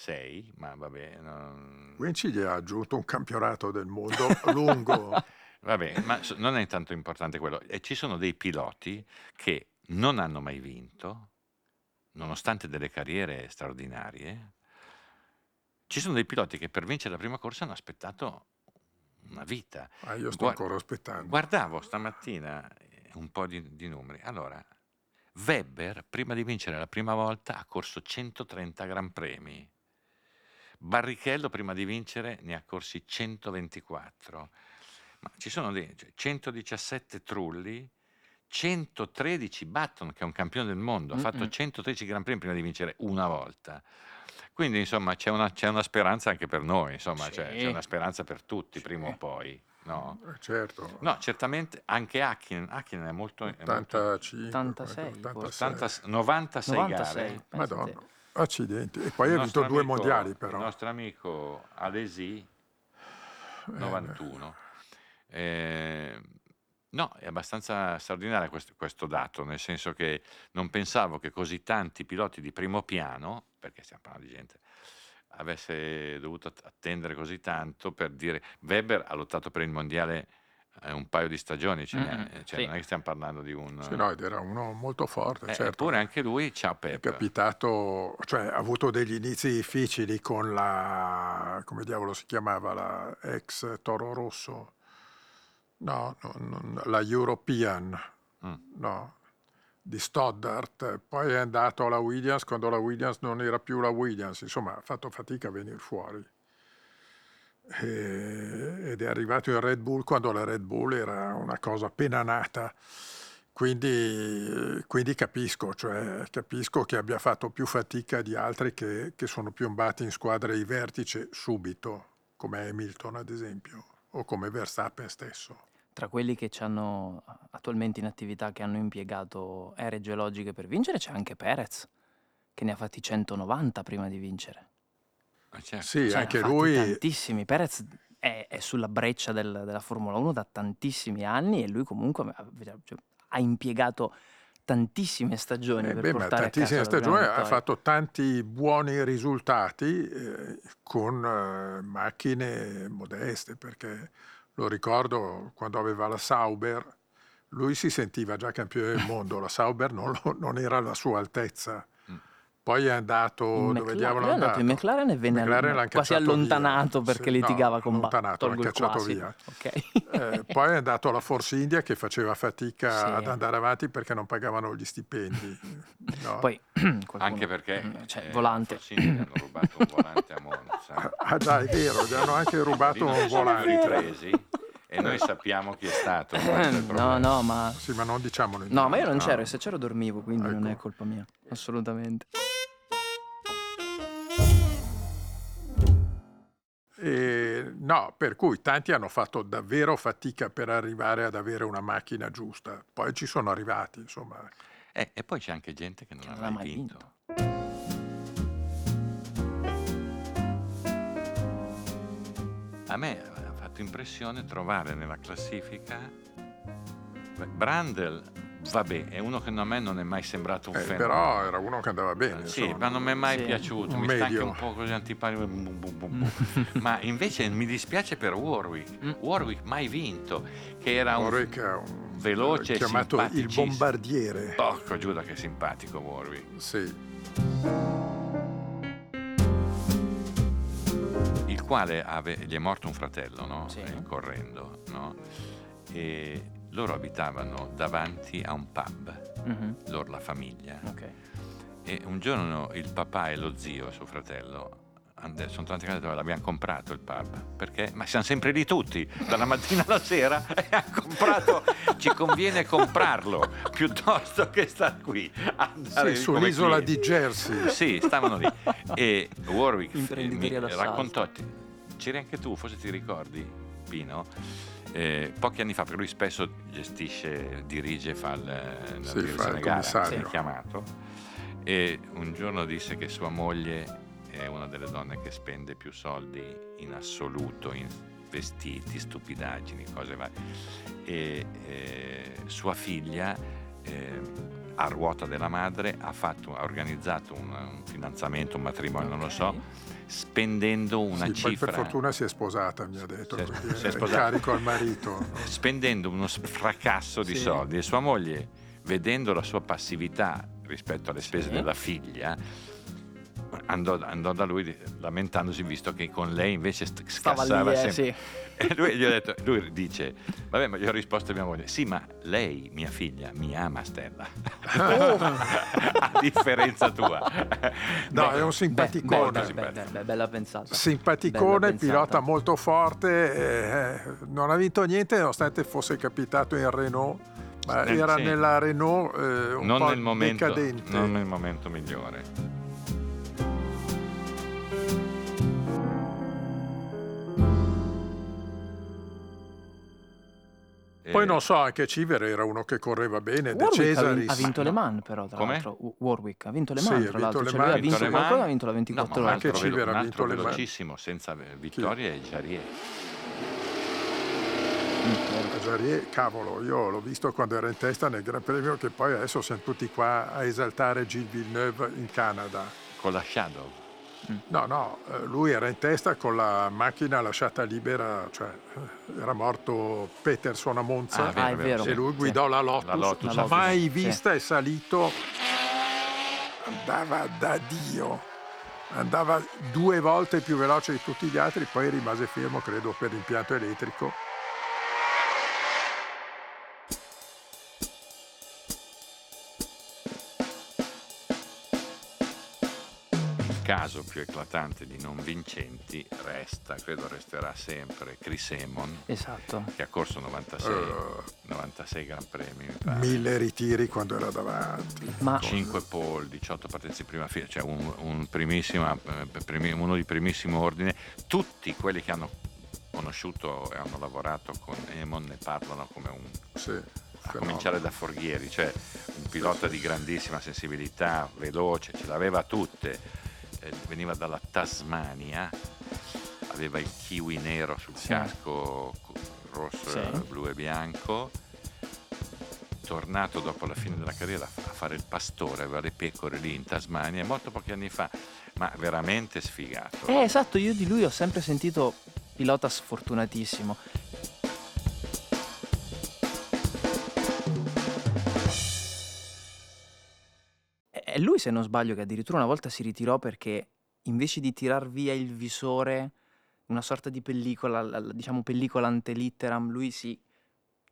126, ma vabbè. non- Guinci gli ha aggiunto un campionato del mondo [laughs] lungo. Vabbè, ma non è tanto importante quello. E ci sono dei piloti che non hanno mai vinto, nonostante delle carriere straordinarie. Ci sono dei piloti che per vincere la prima corsa hanno aspettato una vita. Ah, io sto Guarda- ancora aspettando. Guardavo stamattina eh, un po' di, di numeri. Allora, Weber, prima di vincere la prima volta, ha corso 130 Gran Premi. Barrichello, prima di vincere, ne ha corsi 124. Ma ci sono dei, cioè, 117 Trulli, 113 Button, che è un campione del mondo, ha fatto Mm-mm. 113 Gran Premi prima di vincere una volta. Quindi, insomma, c'è una, c'è una speranza anche per noi, insomma, c'è, Sì. c'è una speranza per tutti, prima o Sì. poi. No? Eh, certo. No, certamente anche Hakkinen, Hakkinen è molto... È molto 85, 86, 86. 80 96, 96, gare. Madonna, te. Accidenti. E poi ha Il vinto due amico- mondiali Il però. nostro amico Alesi, 91. Eh, no, è abbastanza straordinario questo, questo dato, nel senso che non pensavo che così tanti piloti di primo piano, perché stiamo parlando di gente, avesse dovuto att- attendere così tanto per dire Weber ha lottato per il mondiale eh, un paio di stagioni, ce n'è, Mm-mm, cioè, sì. non è che stiamo parlando di un... Sì, no, ed era uno molto forte, Eh, certo. Eppure anche lui, ciao È Pep. capitato, cioè ha avuto degli inizi difficili con la, come diavolo si chiamava, la ex Toro Rosso, no, no, non- la European, Mm. no, di Stoddart, poi è andato alla Williams quando la Williams non era più la Williams, insomma ha fatto fatica a venire fuori. E- ed è arrivato in Red Bull quando la Red Bull era una cosa appena nata. Quindi, quindi capisco, cioè, capisco che abbia fatto più fatica di altri che, che sono piombati in squadre di vertice subito, come Hamilton ad esempio, o come Verstappen stesso. Tra quelli che ci hanno attualmente in attività, che hanno impiegato ere geologiche per vincere, c'è anche Perez, che ne ha fatti 190 prima di vincere. Eh, certo. Sì, Cioè, anche lui, Tantissimi. Perez è, è sulla breccia del- della Formula 1 da tantissimi anni e lui comunque ha, cioè, ha impiegato tantissime stagioni eh, per beh, portare a tantissime stagioni ha fatto tanti buoni risultati eh, con eh, macchine modeste, perché lo ricordo quando aveva la Sauber, lui si sentiva già campione del mondo, la Sauber non, non era alla sua altezza. Poi è andato In dove McLaren- diavolo è andato in McLaren e venne McLaren quasi allontanato via. perché Sì, litigava no, con allontanato, il cacciato quasi. via. Ok. Eh, poi è andato alla Force India che faceva fatica Sì. ad andare avanti perché non pagavano gli stipendi. [laughs] no? Poi [clears throat] qualcuno- Anche perché cioè, eh, volante. a Forcini gli hanno rubato un volante a Monza. Ah già, è vero, gli hanno anche rubato un si sono volante. ripresi e noi sappiamo chi è stato. è il no, no, ma Sì, ma non diciamolo No, ma io non no. c'ero e se c'ero dormivo, quindi non è Ecco. colpa mia, assolutamente. E, no, per cui tanti hanno fatto davvero fatica per arrivare ad avere una macchina giusta. Poi ci sono arrivati, insomma. Eh, e poi c'è anche gente che non Che ha non ha mai mai vinto. A me ha fatto impressione trovare nella classifica Brandel, vabbè, è uno che a me non è mai sembrato un Eh, fenomeno. però era uno che andava bene. Sì, insomma. ma non mi è mai Sì. piaciuto, Un mi sta anche medio. un po' così antipatico. bum, bum, bum, bum. [laughs] ma invece mi dispiace per Warwick. Mm. Warwick mai vinto, che era un Warwick è un veloce e chiamato il bombardiere. Porco Giuda che simpatico Warwick. Sì. Il quale ave- gli è morto un fratello, no? Sì. Eh, correndo, no? E loro abitavano davanti a un pub, Mhm, loro la famiglia. Ok. E un giorno il papà e lo zio, suo fratello, sono tornati a casa e l'abbiamo comprato il pub. Perché? Ma siamo sempre lì tutti, dalla mattina alla sera, [laughs] e ha comprato, ci conviene comprarlo, piuttosto che star qui. andare Sì, sull'isola di Jersey. Sì, stavano lì. E Warwick mi raccontò, ti- c'eri anche tu, forse ti ricordi, Pino, eh, pochi anni fa, perché lui spesso gestisce, dirige, fa il, la Sì, fa il gara, commissario. si è chiamato, e un giorno disse che sua moglie è una delle donne che spende più soldi in assoluto in vestiti, stupidaggini, cose varie. E eh, sua figlia, eh, a ruota della madre, ha, fatto, ha organizzato un, un fidanzamento, un matrimonio, non lo so. Spendendo una Sì, poi cifra per fortuna si è sposata, mi ha detto. Si è- si è sposata. carico al marito. [laughs] spendendo uno fracasso di Sì. soldi e sua moglie, vedendo la sua passività rispetto alle spese Sì. della figlia, andò, andò da lui lamentandosi visto che con lei invece scassava lì, eh, sempre. sì. [laughs] E lui, gli ho detto, lui dice, vabbè, ma gli ho risposto a mia moglie, sì, ma lei, mia figlia, mi ama Stella, [laughs] a differenza tua. [laughs] No, Beh, è un simpaticone. beh, beh, simpatico. beh, beh, bella pensata. Simpaticone, Bella pensata. pilota molto forte, eh, non ha vinto niente nonostante fosse capitato in Renault, ma era sì. nella Renault eh, un non po' nel, momento, decadente. non nel momento migliore. Poi Eh, non so, anche Civer era uno che correva bene, De Warwick ha, vin- Cesaris. ha vinto Le no. Mans però, tra Come? l'altro. Warwick ha vinto Le Sì, Mans, ha tra vinto l'altro. Le Cioè, ha vinto Le qualcosa, Mans. ha vinto la No, 24 ma un ore. Anche Civer ha vinto le Mans. velocissimo senza eh, vittoria è Jarier. Vero. Jarier, cavolo, io l'ho visto quando era in testa nel Gran Premio che poi adesso siamo tutti qua a esaltare Gilles Villeneuve in Canada. Con la Shadow. No, no, eh, lui era in testa con la macchina lasciata libera, cioè eh, era morto Peterson a Monza Ah, vero, Ah, è vero, sì. e lui guidò la Lotus, La Lotus, La Lotus, mai sì. vista e salito, andava da Dio, andava due volte più veloce di tutti gli altri, poi rimase fermo credo per l'impianto elettrico. Caso più eclatante di non vincenti resta, credo resterà sempre, Chris Amon, Esatto. che ha corso 96, Eh. 96 Gran Premi, mi pare. Mille ritiri quando era davanti. Ma 5 pole, 18 partenze in prima fila, cioè un, un eh, primi- uno di primissimo ordine. Tutti quelli che hanno conosciuto e hanno lavorato con Emon ne parlano come un Sì, a cominciare da Forghieri, cioè un pilota di grandissima sensibilità, veloce, ce l'aveva tutte, eh, veniva dalla Tasmania, aveva il kiwi nero sul Sì. casco co- rosso, Sì. blu e bianco, tornato dopo la fine della carriera a fare il pastore, aveva le pecore lì in Tasmania, è morto pochi anni fa, ma veramente sfigato. Eh, esatto, io di lui ho sempre sentito pilota sfortunatissimo. Lui, se non sbaglio, che addirittura una volta si ritirò perché invece di tirar via il visore, una sorta di pellicola, la- la- diciamo pellicola antelitteram, lui si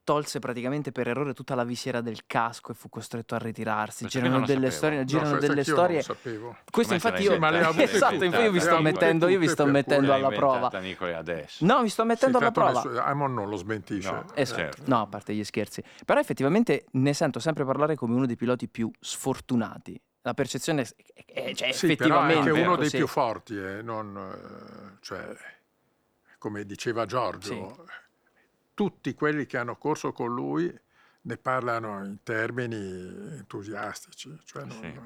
tolse praticamente per errore tutta la visiera del casco e fu costretto a ritirarsi. Qui Girano delle sapevo. storie, No, girano questa delle storie non lo sapevo. questo infatti io Ma le [laughs] esatto, infatti io vi sto mettendo, io vi sto mettendo alla prova. inventata Nicole adesso. No, vi sto mettendo Sì, alla prova. nessuno- Amon non lo smentisce. No. Esatto. certo. No, a parte gli scherzi. Però effettivamente ne sento sempre parlare come uno dei piloti più sfortunati. La percezione è, è- cioè, Sì, effettivamente è uno dei più forti, eh, non, eh, cioè, come diceva Giorgio, tutti quelli che hanno corso con lui ne parlano in termini entusiastici. Cioè non- Sì.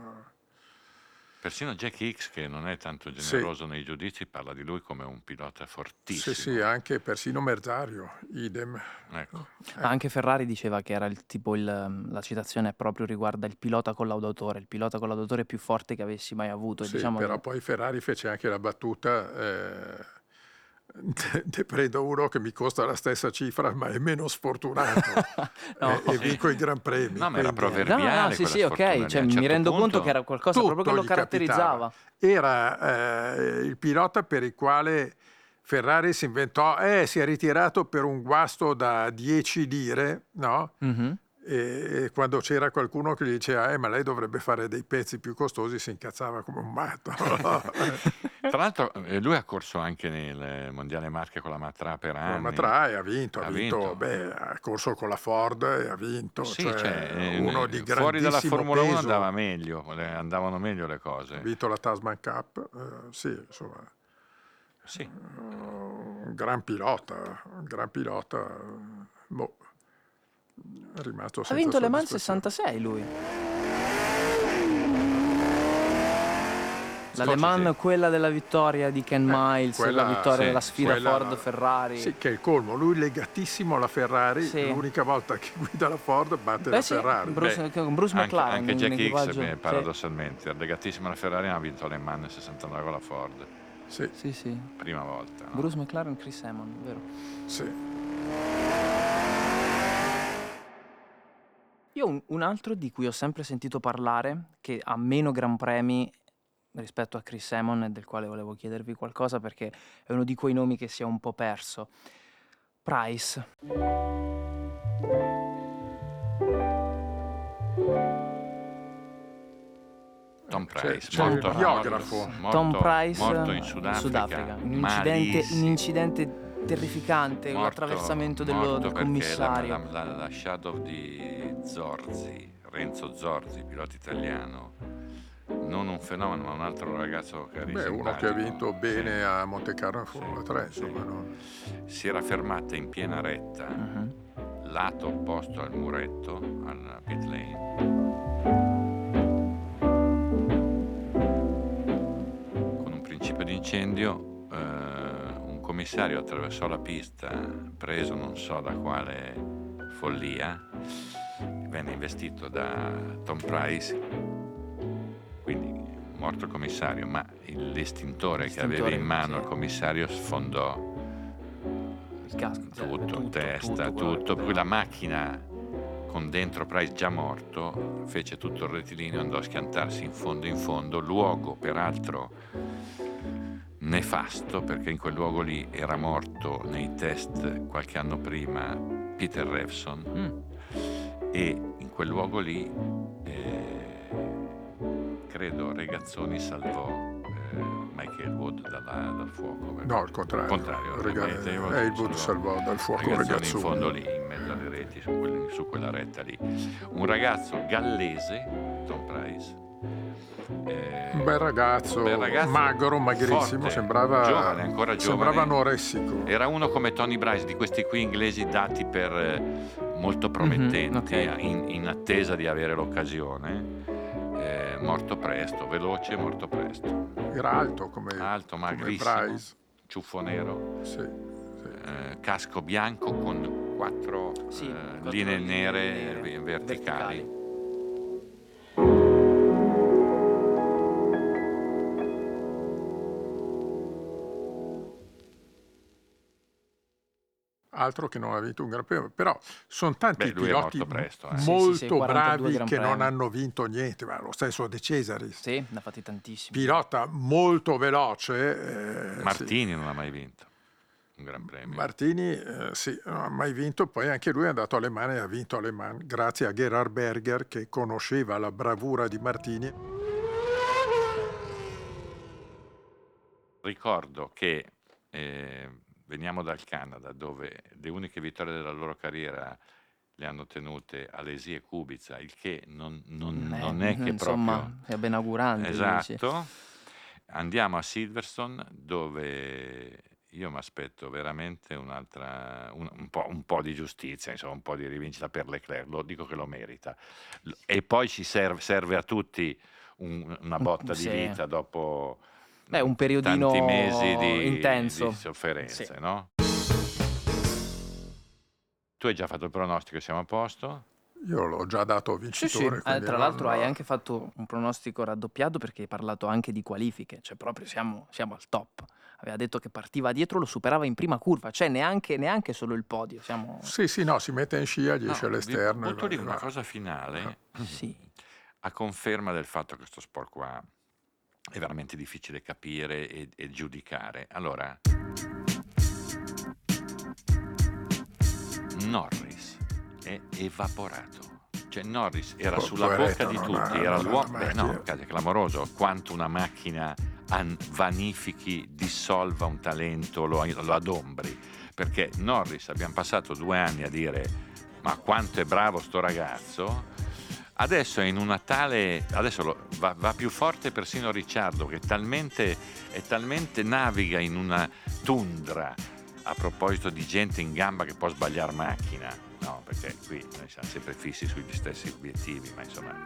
Persino Jack Hicks, che non è tanto Sì. generoso nei giudizi, parla di lui come un pilota fortissimo. Sì, sì, anche persino Merzario, idem. Ecco. Ma anche Ferrari diceva che era il tipo il, la citazione proprio riguarda il pilota collaudatore, il pilota collaudatore più forte che avessi mai avuto. Sì, diciamo però che- poi Ferrari fece anche la battuta, eh, te, te prendo uno che mi costa la stessa cifra ma è meno sfortunato [laughs] No. e, e vinco i Gran Premi. No, ma era quindi- No, proverbiale. no, sì, sì, ok. Cioè, un mi certo rendo conto che era qualcosa proprio che lo caratterizzava. capitava. Era eh, il pilota per il quale Ferrari si inventò, eh, si è ritirato per un guasto da 10 lire, no? Mhm. E, quando c'era qualcuno che gli diceva, eh, ma lei dovrebbe fare dei pezzi più costosi, si incazzava come un matto. [laughs] Tra l'altro, eh, lui ha corso anche nel Mondiale Marche con la Matra per anni. Ma tra e ha vinto, ha, Ha vinto, vinto. beh, ha corso con la Ford e ha vinto. Sì, cioè, cioè, eh, uno di fuori dalla grandissimo Formula 1 peso. andava meglio, andavano meglio le Ha cose. vinto la Tasman Cup, eh, sì, insomma, Sì. un gran pilota, un gran pilota, eh, boh, è rimasto Ha senza vinto Le Mans soddisfazione. 66 lui. La Le Mans, quella della vittoria di Ken Eh, Miles, quella- la vittoria sì, della sfida quella- Ford-Ferrari. Sì, che è il colmo, lui legatissimo alla Ferrari, Sì. l'unica volta che guida la Ford batte Beh la sì, Ferrari. Bruce, con Bruce Anche, McLaren anche Jack Hicks, beh, Sì. paradossalmente, era legatissimo alla Ferrari, ma ha vinto le Man nel 69 con la Ford. Sì, Sì, sì. Prima volta. no? Bruce McLaren, Chris Hammond, vero? sì. Io un, un altro di cui ho sempre sentito parlare, che ha meno gran premi rispetto a Chris e del quale volevo chiedervi qualcosa perché è uno di quei nomi che si è un po' perso. Price. Tom Price, molto, il biografo. morto- Tom Price morto in Sudafrica, Un incidente, un incidente terrificante, Morto- l'attraversamento dello, morto del commissario. La, la, la shadow di Zorzi, Renzo Zorzi, pilota italiano, non un fenomeno, ma un altro ragazzo Beh, uno che ha vinto bene Sì. a Monte Carlo in Formula Sì, 3, sì. insomma. no? Si era fermata in piena retta Mhm. lato opposto al muretto, al pit lane. Con un principio di incendio, eh, commissario attraversò la pista, preso non so da quale follia, venne investito da Tom Price, quindi morto il commissario, ma l'estintore che aveva in mano il commissario sfondò il casco, tutto, tutto, testa, tutto, tutto, poi la macchina con dentro Price già morto fece tutto il rettilineo, andò a schiantarsi in fondo in fondo, luogo peraltro nefasto perché in quel luogo lì era morto nei test qualche anno prima Peter Revson Mm. e in quel luogo lì eh, credo Regazzoni salvò eh, Michael Wood dalla- dal fuoco. No, il contrario. Contrario, Rega- ovviamente, io Haywood salvò salvò dal fuoco Ragazzoni in Regazzoni. fondo lì, in mezzo alle reti, su, quelle- su quella retta lì. Un ragazzo gallese, Tom Price. Eh, Un bel ragazzo, bel ragazzo, magro, magrissimo, forte, sembrava, giovane, ancora giovane. sembrava anoressico. Era uno come Tony Bryce, di questi qui inglesi dati per eh, molto promettenti, ok. in, in attesa di avere l'occasione. Eh, morto presto, veloce, morto presto. Era alto come, Alto, come magrissimo, Price. ciuffo nero, Sì, sì. eh, casco bianco con quattro Sì, eh, quattro linee linee nere nere verticali. verticali. Altro che non ha vinto un Gran Premio, però sono tanti Beh, piloti presto, eh. Sì, sì, molto sì, 42 bravi che non hanno vinto niente, ma lo stesso De Cesaris. Sì, ne ha fatti tantissimi. Pilota molto veloce. eh, sì. Martini non ha mai vinto un gran premio. Martini eh, sì, non ha mai vinto, poi anche lui è andato alle mani e ha vinto alle mani, grazie a Gerhard Berger che conosceva la bravura di Martini. Ricordo che eh, veniamo dal Canada dove le uniche vittorie della loro carriera le hanno tenute Alesi e Kubica, il che non, non- Eh, non è che insomma, proprio... è ben augurante. dici. Esatto. Andiamo a Silverstone dove io mi aspetto veramente un'altra, un, un po', un po' di giustizia, insomma, un po' di rivincita per Leclerc, lo dico che lo merita. E poi ci serve, serve a tutti un- una botta sì. di vita dopo Beh, un periodino tanti mesi di, intenso. di sofferenze, Sì. no? Tu hai già fatto il pronostico, siamo a posto? Io l'ho già dato Sì, sì. vincitore. Eh, tra non- l'altro hai anche fatto un pronostico raddoppiato perché hai parlato anche di qualifiche, cioè proprio siamo, siamo al top. Aveva detto che partiva dietro, lo superava in prima curva, cioè neanche, neanche solo il podio. Siamo... Sì, sì, no, si mette in scia, gli No, esce all'esterno. e lì va- una cosa finale. Sì. a conferma del fatto che questo sport qua è veramente difficile capire e, e giudicare. Allora, Norris è evaporato. Cioè Norris era Po- sulla bocca di tutti, era non ha l'uomo... Beh no, è clamoroso quanto una macchina an- vanifichi, dissolva un talento, lo, lo adombri. Perché Norris abbiamo passato due anni a dire ma quanto è bravo sto ragazzo, adesso è in una tale, adesso lo- va, va più forte persino Ricciardo che talmente, talmente naviga in una tundra a proposito di gente in gamba che può sbagliare macchina, no, perché qui noi siamo sempre fissi sugli stessi obiettivi, ma insomma...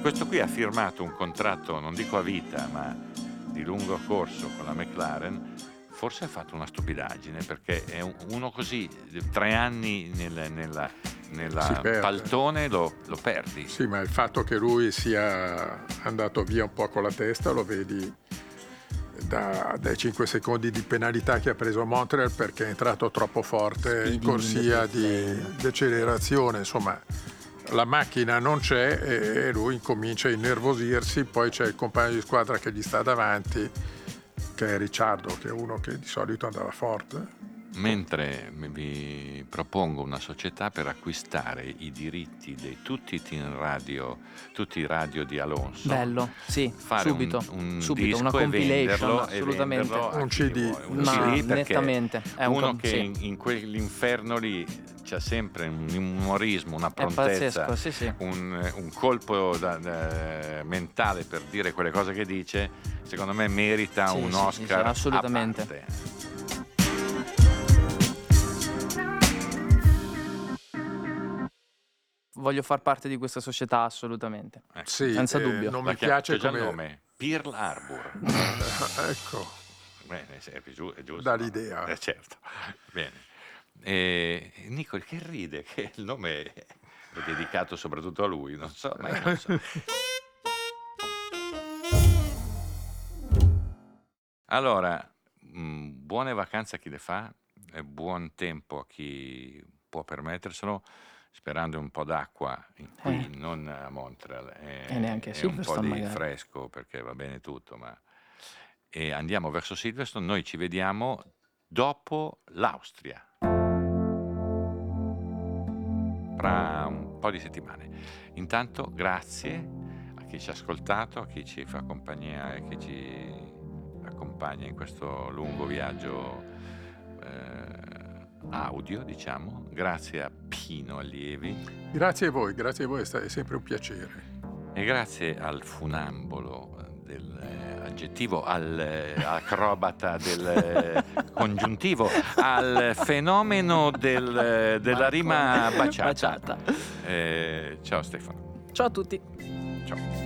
Questo qui ha firmato un contratto, non dico a vita, ma di lungo corso con la McLaren, forse ha fatto una stupidaggine perché è un- uno così, tre anni nel, nella, nella paltone lo, lo perdi. Sì, ma il fatto che lui sia andato via un po' con la testa lo vedi da- dai 5 secondi di penalità che ha preso a Montreal perché è entrato troppo forte in Speeding corsia in the di, accelerazione. Insomma, la macchina non c'è e lui incomincia a innervosirsi. Poi c'è il compagno di squadra che gli sta davanti, che è Ricciardo, che è uno che di solito andava forte. Mentre vi propongo una società per acquistare i diritti di tutti i team radio, tutti i radio di Alonso. Bello, sì, Fare subito, un, un subito, disco una compilation, e assolutamente. Un CD. vuole. Un Ma CD perché nettamente, è un uno com- che sì. in, in quell'inferno lì c'ha sempre un umorismo, una prontezza, pazzesco, sì, sì. un, un colpo da- da- mentale per dire quelle cose che dice, secondo me merita Sì, un Oscar sì, assolutamente. Voglio far parte di questa società assolutamente. Ecco. Sì, Senza eh, dubbio. non mi chiam- piace c'è già come... il nome, Pearl Harbor. [laughs] ecco, Bene, è, giu- è giusto. Dà no? l'idea. Eh, certo. Bene. E Nicole che ride che il nome è dedicato soprattutto a lui, non so, ma non so. Allora, mh, buone vacanze a chi le fa e buon tempo a chi può permetterselo, sperando un po' d'acqua qui, Eh. non a Montreal, e, E neanche a un po' di magari. fresco perché va bene tutto, ma... E andiamo verso Silverstone, noi ci vediamo dopo l'Austria, fra un po' di settimane. Intanto grazie a chi ci ha ascoltato, a chi ci fa compagnia e chi ci accompagna in questo lungo viaggio eh, audio, diciamo. Grazie a Pino Allievi Grazie a voi, grazie a voi, è sempre un piacere. e grazie al funambolo del eh, aggettivo, al eh, acrobata del eh, congiuntivo, al fenomeno del, della rima baciata. Baciata. Eh, ciao Stefano. Ciao a tutti. Ciao.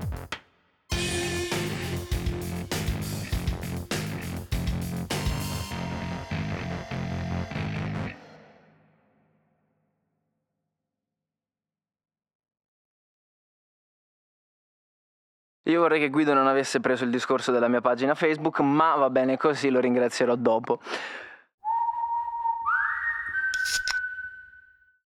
Io vorrei che Guido non avesse preso il discorso della mia pagina Facebook, ma va bene così, lo ringrazierò dopo.